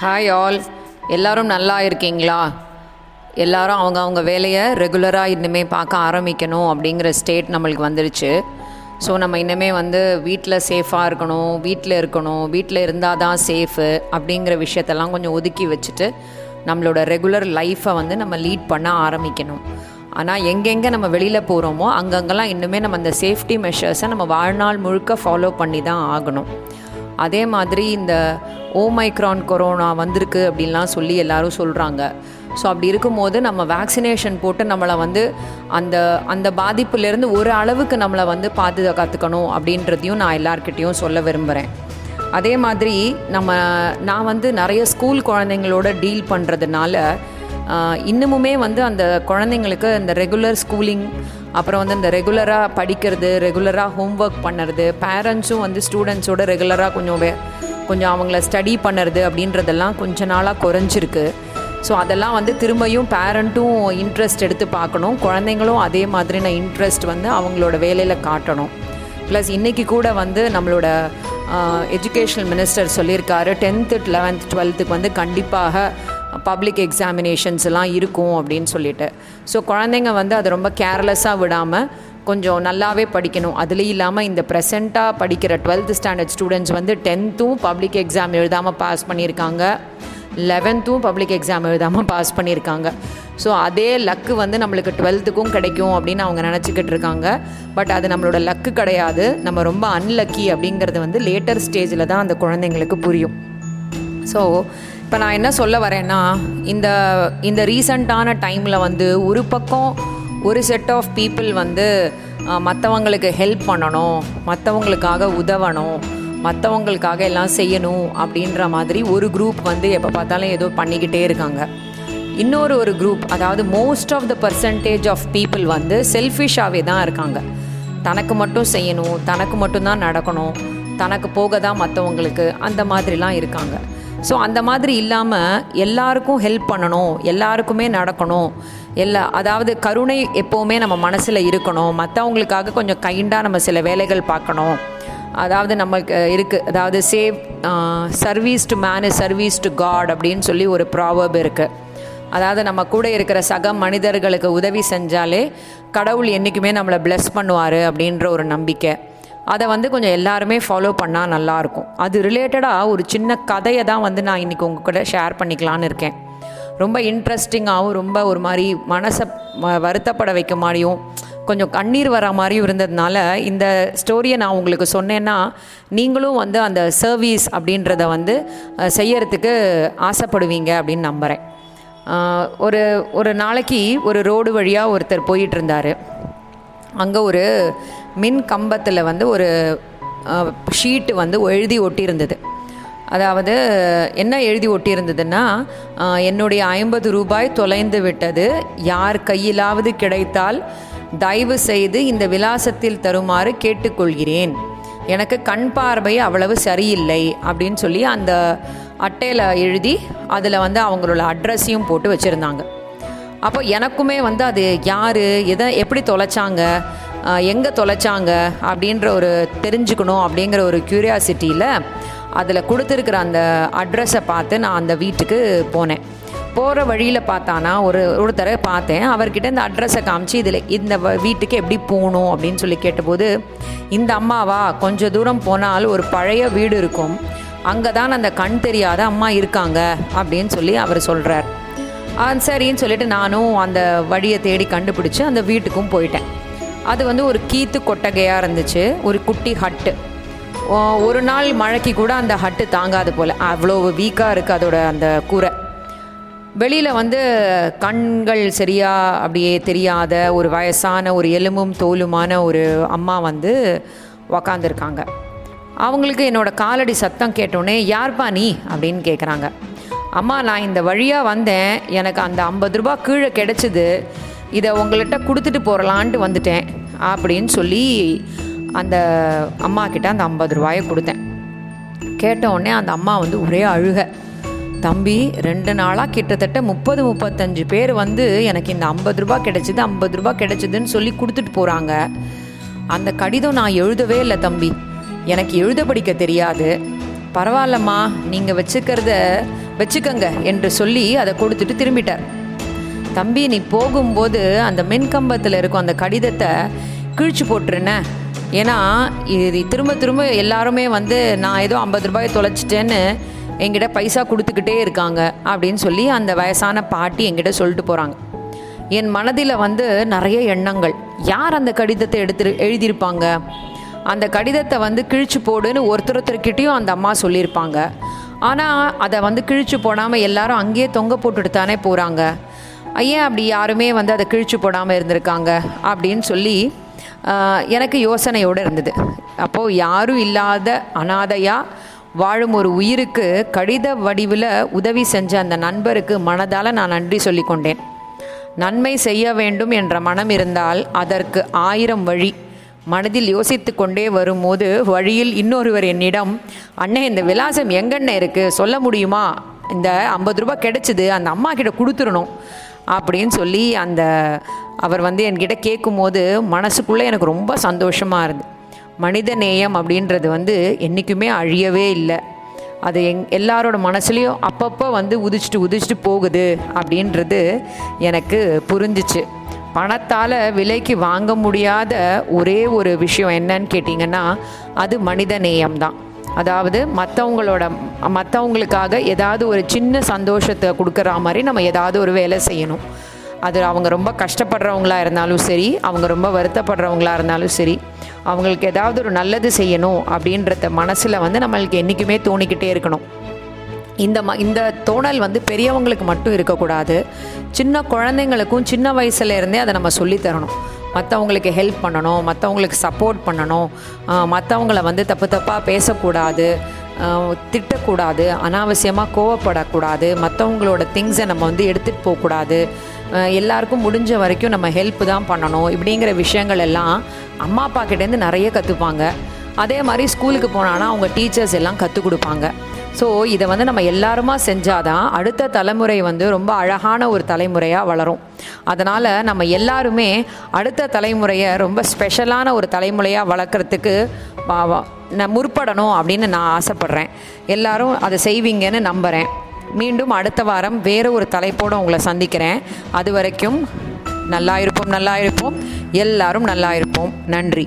Hi all எல்லாரும் நல்லா இருக்கீங்களா? எல்லாரும் அவங்க அவங்க வேலையை ரெகுலராக இனிமேல் பார்க்க ஆரம்பிக்கணும் அப்படிங்கிற ஸ்டேட் நம்மளுக்கு வந்துருச்சு. ஸோ நம்ம இனிமேல் வந்து வீட்டில் சேஃபாக இருக்கணும் வீட்டில் இருக்கணும் வீட்டில் இருந்தால் தான் சேஃபு அப்படிங்கிற விஷயத்தெல்லாம் கொஞ்சம் ஒதுக்கி வச்சுட்டு நம்மளோட ரெகுலர் லைஃப்பை வந்து நம்ம லீட் பண்ண ஆரம்பிக்கணும். ஆனால் எங்கெங்கே நம்ம வெளியில் போகிறோமோ அங்கங்கெல்லாம் இன்னுமே நம்ம அந்த சேஃப்டி மெஷர்ஸை நம்ம வாழ்நாள் முழுக்க ஃபாலோ பண்ணி தான் ஆகணும். அதே மாதிரி இந்த ஓமைக்ரான் கொரோனா வந்திருக்கு அப்படின்லாம் சொல்லி எல்லாரும் சொல்கிறாங்க ஸோ அப்படி இருக்கும்போது நம்ம வேக்சினேஷன் போட்டு நம்மளை வந்து அந்த அந்த பாதிப்புலேருந்து ஒரு அளவுக்கு நம்மளை வந்து பாதுகாத்துக்கணும் அப்படின்றதையும் நான் எல்லார்கிட்டேயும் சொல்ல விரும்புகிறேன் அதே மாதிரி நம்ம நான் வந்து நிறைய ஸ்கூல் குழந்தைங்களோட டீல் பண்ணுறதுனால இன்னமுமே வந்து அந்த குழந்தைங்களுக்கு இந்த ரெகுலர் ஸ்கூலிங் அப்புறம் வந்து இந்த ரெகுலராக படிக்கிறது ரெகுலராக ஹோம்ஒர்க் பண்ணுறது பேரண்ட்ஸும் வந்து ஸ்டூடெண்ட்ஸோட ரெகுலராக கொஞ்சம் கொஞ்சம் அவங்கள ஸ்டடி பண்ணுறது அப்படின்றதெல்லாம் கொஞ்ச நாளாக குறைஞ்சிருக்கு. ஸோ அதெல்லாம் வந்து திரும்பியும் பேரண்ட்டும் இன்ட்ரெஸ்ட் எடுத்து பார்க்கணும். குழந்தைங்களும் அதே மாதிரியான இன்ட்ரெஸ்ட் வந்து அவங்களோட வேலையில் காட்டணும். ப்ளஸ் இன்றைக்கி கூட வந்து நம்மளோட எஜுகேஷனல் மினிஸ்டர் சொல்லியிருக்காரு. டென்த்து லெவன்த் டுவெல்த்துக்கு வந்து கண்டிப்பாக பப்ளிக் எக்ஸாமினேஷன்ஸ் எல்லாம் இருக்கும் அப்படின்னு சொல்லிட்டு. ஸோ குழந்தைங்க வந்து அதை ரொம்ப கேர்லெஸ்ஸாக விடாமல் கொஞ்சம் நல்லாவே படிக்கணும். அதுலேயும் இல்லாமல் இந்த ப்ரெசண்ட்டாக படிக்கிற டுவெல்த் ஸ்டாண்டர்ட் ஸ்டூடெண்ட்ஸ் வந்து டென்த்தும் பப்ளிக் எக்ஸாம் எழுதாமல் பாஸ் பண்ணியிருக்காங்க. லெவன்த்தும் பப்ளிக் எக்ஸாம் எழுதாமல் பாஸ் பண்ணியிருக்காங்க. ஸோ அதே லக்கு வந்து நம்மளுக்கு டுவெல்த்துக்கும் கிடைக்கும் அப்படின்னு அவங்க நினச்சிக்கிட்டு இருக்காங்க. பட் அது நம்மளோட லக்கு கிடையாது. நம்ம ரொம்ப அன்லக்கி அப்படிங்கிறது வந்து லேட்டர் ஸ்டேஜில் தான் அந்த குழந்தைங்களுக்கு புரியும். ஸோ இப்போ நான் என்ன சொல்ல வரேன்னா இந்த இந்த ரீசண்டான டைமில் வந்து ஒரு பக்கம் ஒரு செட் ஆஃப் பீப்புள் வந்து மற்றவங்களுக்கு ஹெல்ப் பண்ணணும் மற்றவங்களுக்காக உதவணும் மற்றவங்களுக்காக எல்லாம் செய்யணும் அப்படின்ற மாதிரி ஒரு குரூப் வந்து எப்போ பார்த்தாலும் ஏதோ பண்ணிக்கிட்டே இருக்காங்க. இன்னொரு ஒரு குரூப் அதாவது most of the percentage of people வந்து செல்ஃபிஷாகவே தான் இருக்காங்க. தனக்கு மட்டும் செய்யணும் தனக்கு மட்டும்தான் நடக்கணும் தனக்கு போக தான் மற்றவங்களுக்கு அந்த மாதிரிலாம் இருக்காங்க. ஸோ அந்த மாதிரி இல்லாமல் எல்லாருக்கும் ஹெல்ப் பண்ணணும் எல்லாருக்குமே நடக்கணும். எல்லா அதாவது கருணை எப்போவுமே நம்ம மனசில் இருக்கணும். மற்றவங்களுக்காக கொஞ்சம் கைண்டாக நம்ம சில வேலைகள் பார்க்கணும். அதாவது நம்மளுக்கு இருக்குது அதாவது save service to man service to God அப்படின்னு சொல்லி ஒரு ப்ராவர்ப் இருக்குது அதாவது நம்ம கூட இருக்கிற சக மனிதர்களுக்கு உதவி செஞ்சாலே கடவுள் என்றைக்குமே நம்மளை ப்ளெஸ் பண்ணுவார் அப்படின்ற ஒரு நம்பிக்கை. அதை வந்து கொஞ்சம் எல்லாருமே ஃபாலோ பண்ணால் நல்லாயிருக்கும் அது ரிலேட்டடாக ஒரு சின்ன கதையை தான் வந்து நான் இன்றைக்கி உங்கள் கூட ஷேர் பண்ணிக்கலான்னு இருக்கேன். ரொம்ப இன்ட்ரெஸ்டிங்காகவும் ரொம்ப ஒரு மாதிரி மனசை வருத்தப்பட வைக்க மாதிரியும் கொஞ்சம் கண்ணீர் வர மாதிரியும் இருந்ததுனால இந்த ஸ்டோரியை நான் உங்களுக்கு சொன்னேன்னா நீங்களும் வந்து அந்த சர்வீஸ் அப்படின்றத வந்து செய்யறதுக்கு ஆசைப்படுவீங்க அப்படின்னு நம்புகிறேன் ஒரு ஒரு நாளைக்கு ஒரு ரோடு வழியாக ஒருத்தர் போயிட்டு இருந்தார். அங்கே ஒரு மின் கம்பத்தில் வந்து ஒரு ஷீட்டு வந்து எழுதி ஒட்டியிருந்தது. அதாவது என்ன எழுதி ஒட்டியிருந்ததுன்னா என்னுடைய ஐம்பது ரூபாய் தொலைந்து விட்டது. யார் கையிலாவது கிடைத்தால் தயவு செய்து இந்த விலாசத்தில் தருமாறு கேட்டுக்கொள்கிறேன். எனக்கு கண் பார்வை அவ்வளவு சரியில்லை அப்படின்னு சொல்லி அந்த அட்டையில் எழுதி அதில் வந்து அவங்களோட அட்ரஸையும் போட்டு வச்சுருந்தாங்க. அப்போ எனக்குமே வந்து அது யார் எதை எப்படி தொலைச்சாங்க எங்கே தொலைச்சாங்க அப்படின்ற ஒரு தெரிஞ்சுக்கணும் அப்படிங்கிற ஒரு க்யூரியாசிட்டியில் அதில் கொடுத்துருக்குற அந்த அட்ரஸை பார்த்து நான் அந்த வீட்டுக்கு போனேன். போகிற வழியில் பார்த்தானா ஒரு ஒருத்தரை பார்த்தேன். அவர்கிட்ட இந்த அட்ரஸை காமிச்சு இதில் இந்த வீட்டுக்கு எப்படி போகணும் அப்படின்னு சொல்லி கேட்டபோது இந்த அம்மாவா? கொஞ்சம் தூரம் போனால் ஒரு பழைய வீடு இருக்கும். அங்கே தான் அந்த கண் தெரியாத அம்மா இருக்காங்க அப்படின்னு சொல்லி அவர் சொல்கிறார் சரின்னு சொல்லிட்டு நானும் அந்த வழியை தேடி கண்டுபிடிச்சி அந்த வீட்டுக்கும் போயிட்டேன். அது வந்து ஒரு கீத்து கொட்டகையாக இருந்துச்சு ஒரு குட்டி ஹட்டு ஒரு நாள் மழைக்கு கூட அந்த ஹட்டு தாங்காது போல். அவ்வளோ வீக்காக இருக்குது அதோட அந்த கூரை. வெளியில் வந்து கண்கள் சரியாக அப்படியே தெரியாத ஒரு வயசான ஒரு எலும்பும் தோலுமான ஒரு அம்மா வந்து உக்காந்துருக்காங்க. அவங்களுக்கு என்னோடய காலடி சத்தம் கேட்டோடனே யார்ப்பா நீ? அப்படின்னு கேட்குறாங்க அம்மா நான் இந்த வழியாக வந்தேன். எனக்கு அந்த ஐம்பது ரூபா கீழே கிடச்சிது. இதை உங்கள்கிட்ட கொடுத்துட்டு போகலான்ட்டு வந்துட்டேன். அப்படின்னு சொல்லி அந்த அம்மா கிட்ட அந்த ஐம்பது ரூபாயை கொடுத்தேன். கேட்ட உடனே அந்த அம்மா வந்து ஒரே அழுக. தம்பி ரெண்டு நாளாக கிட்டத்தட்ட முப்பது முப்பத்தஞ்சு பேர் வந்து எனக்கு இந்த ஐம்பது ரூபா கிடைச்சிது ஐம்பது ரூபா கிடைச்சிதுன்னு சொல்லி கொடுத்துட்டு போகிறாங்க அந்த கடிதம் நான் எழுதவே இல்லை தம்பி. எனக்கு எழுத படிக்க தெரியாது. பரவாயில்லம்மா நீங்கள் வச்சுக்கிறத வச்சுக்கங்க என்று சொல்லி அதை கொடுத்துட்டு திரும்பிட்டார். தம்பி நீ போகும்போது அந்த மின்கம்பத்தில் இருக்கும் அந்த கடிதத்தை கிழிச்சு போட்டுருன ஏன்னா இது திரும்ப திரும்ப எல்லாருமே வந்து நான் ஏதோ ஐம்பது ரூபாய் தொலைச்சிட்டேன்னு என்கிட்ட பைசா கொடுத்துக்கிட்டே இருக்காங்க அப்படின்னு சொல்லி அந்த வயசான பாட்டி என்கிட்ட சொல்லிட்டு போகிறாங்க என் மனதில் வந்து நிறைய எண்ணங்கள். யார் அந்த கடிதத்தை எடுத்து எழுதியிருப்பாங்க? அந்த கடிதத்தை வந்து கிழிச்சு போடுன்னு ஒருத்தர் ஒருத்தர்கிட்டையும் அந்த அம்மா சொல்லியிருப்பாங்க. ஆனால் அதை வந்து கிழிச்சு போடாமல் எல்லாரும் அங்கேயே தொங்க போட்டுட்டு தானே போகிறாங்க ஏன் அப்படி யாருமே வந்து அதை கிழிச்சு போடாமல் இருந்திருக்காங்க? அப்படின்னு சொல்லி எனக்கு யோசனையோடு இருந்தது. அப்போது யாரும் இல்லாத அனாதையாக வாழும் ஒரு உயிருக்கு கடித வடிவில் உதவி செஞ்ச அந்த நண்பருக்கு மனதால் நான் நன்றி சொல்லி கொண்டேன். நன்மை செய்ய வேண்டும் என்ற மனம் இருந்தால் அதற்கு ஆயிரம் வழி. மனதில் யோசித்து கொண்டே வரும்போது வழியில் இன்னொருவர் என்னிடம் அண்ணே இந்த விலாசம் எங்கண்ணே இருக்குது சொல்ல முடியுமா? இந்த ஐம்பது ரூபாய் கிடைச்சிது. அந்த அம்மா கிட்ட கொடுத்துடணும். அப்படின்னு சொல்லி அந்த அவர் வந்து என்கிட்ட கேட்கும்போது மனசுக்குள்ளே எனக்கு ரொம்ப சந்தோஷமாக இருந்தது மனித நேயம் அப்படின்றது வந்து என்றைக்குமே அழியவே இல்லை. அது எங் எல்லாரோட மனசுலேயும் அப்பப்போ வந்து உதிச்சிட்டு உதிச்சிட்டு போகுது அப்படின்றது எனக்கு புரிஞ்சிச்சு. பணத்தால் விலைக்கு வாங்க முடியாத ஒரே ஒரு விஷயம் என்னன்னு கேட்டிங்கன்னா அது மனித நேயம்தான். அதாவது மற்றவங்களோட மற்றவங்களுக்காக ஏதாவது ஒரு சின்ன சந்தோஷத்தை கொடுக்குற மாதிரி நம்ம ஏதாவது ஒரு வேலை செய்யணும். அது அவங்க ரொம்ப கஷ்டப்படுறவங்களா இருந்தாலும் சரி அவங்க ரொம்ப வருத்தப்படுறவங்களா இருந்தாலும் சரி அவங்களுக்கு ஏதாவது ஒரு நல்லது செய்யணும் அப்படின்றத மனசில் வந்து நம்மளுக்கு என்றைக்குமே தோணிக்கிட்டே இருக்கணும். இந்த ம இந்த தோணல் வந்து பெரியவங்களுக்கு மட்டும் இருக்கக்கூடாது. சின்ன குழந்தைங்களுக்கும் சின்ன வயசுலேருந்தே அதை நம்ம சொல்லித் தரணும். மற்றவங்களுக்கு ஹெல்ப் பண்ணணும் மற்றவங்களுக்கு சப்போர்ட் பண்ணணும். மற்றவங்கள வந்து தப்பு தப்பாக பேசக்கூடாது திட்டக்கூடாது அனாவசியமாக கோவப்படக்கூடாது. மற்றவங்களோட திங்ஸை நம்ம வந்து எடுத்துகிட்டு போகக்கூடாது. எல்லாருக்கும் முடிஞ்ச வரைக்கும் நம்ம ஹெல்ப் தான் பண்ணணும். இப்படிங்கிற விஷயங்கள் எல்லாம் அம்மா அப்பா கிட்டேருந்து நிறைய கற்றுப்பாங்க அதே மாதிரி ஸ்கூலுக்கு போனான்னா அவங்க டீச்சர்ஸ் எல்லாம் கற்றுக் கொடுப்பாங்க. ஸோ இதை வந்து நம்ம எல்லாருமா செஞ்சாதான் அடுத்த தலைமுறை வந்து ரொம்ப அழகான ஒரு தலைமுறையாக வளரும். அதனால் நம்ம எல்லாருமே அடுத்த தலைமுறையை ரொம்ப ஸ்பெஷலான ஒரு தலைமுறையாக வளர்க்குறதுக்கு நான் முற்படணும் அப்படின்னு நான் ஆசைப்பட்றேன். எல்லாரும் அதை செய்வீங்கன்னு நம்புகிறேன் மீண்டும் அடுத்த வாரம் வேறு ஒரு தலைப்போடு உங்களை சந்திக்கிறேன். அது வரைக்கும் நல்லா இருப்போம் நல்லா இருப்போம் எல்லாரும் நல்லா இருப்போம் நன்றி.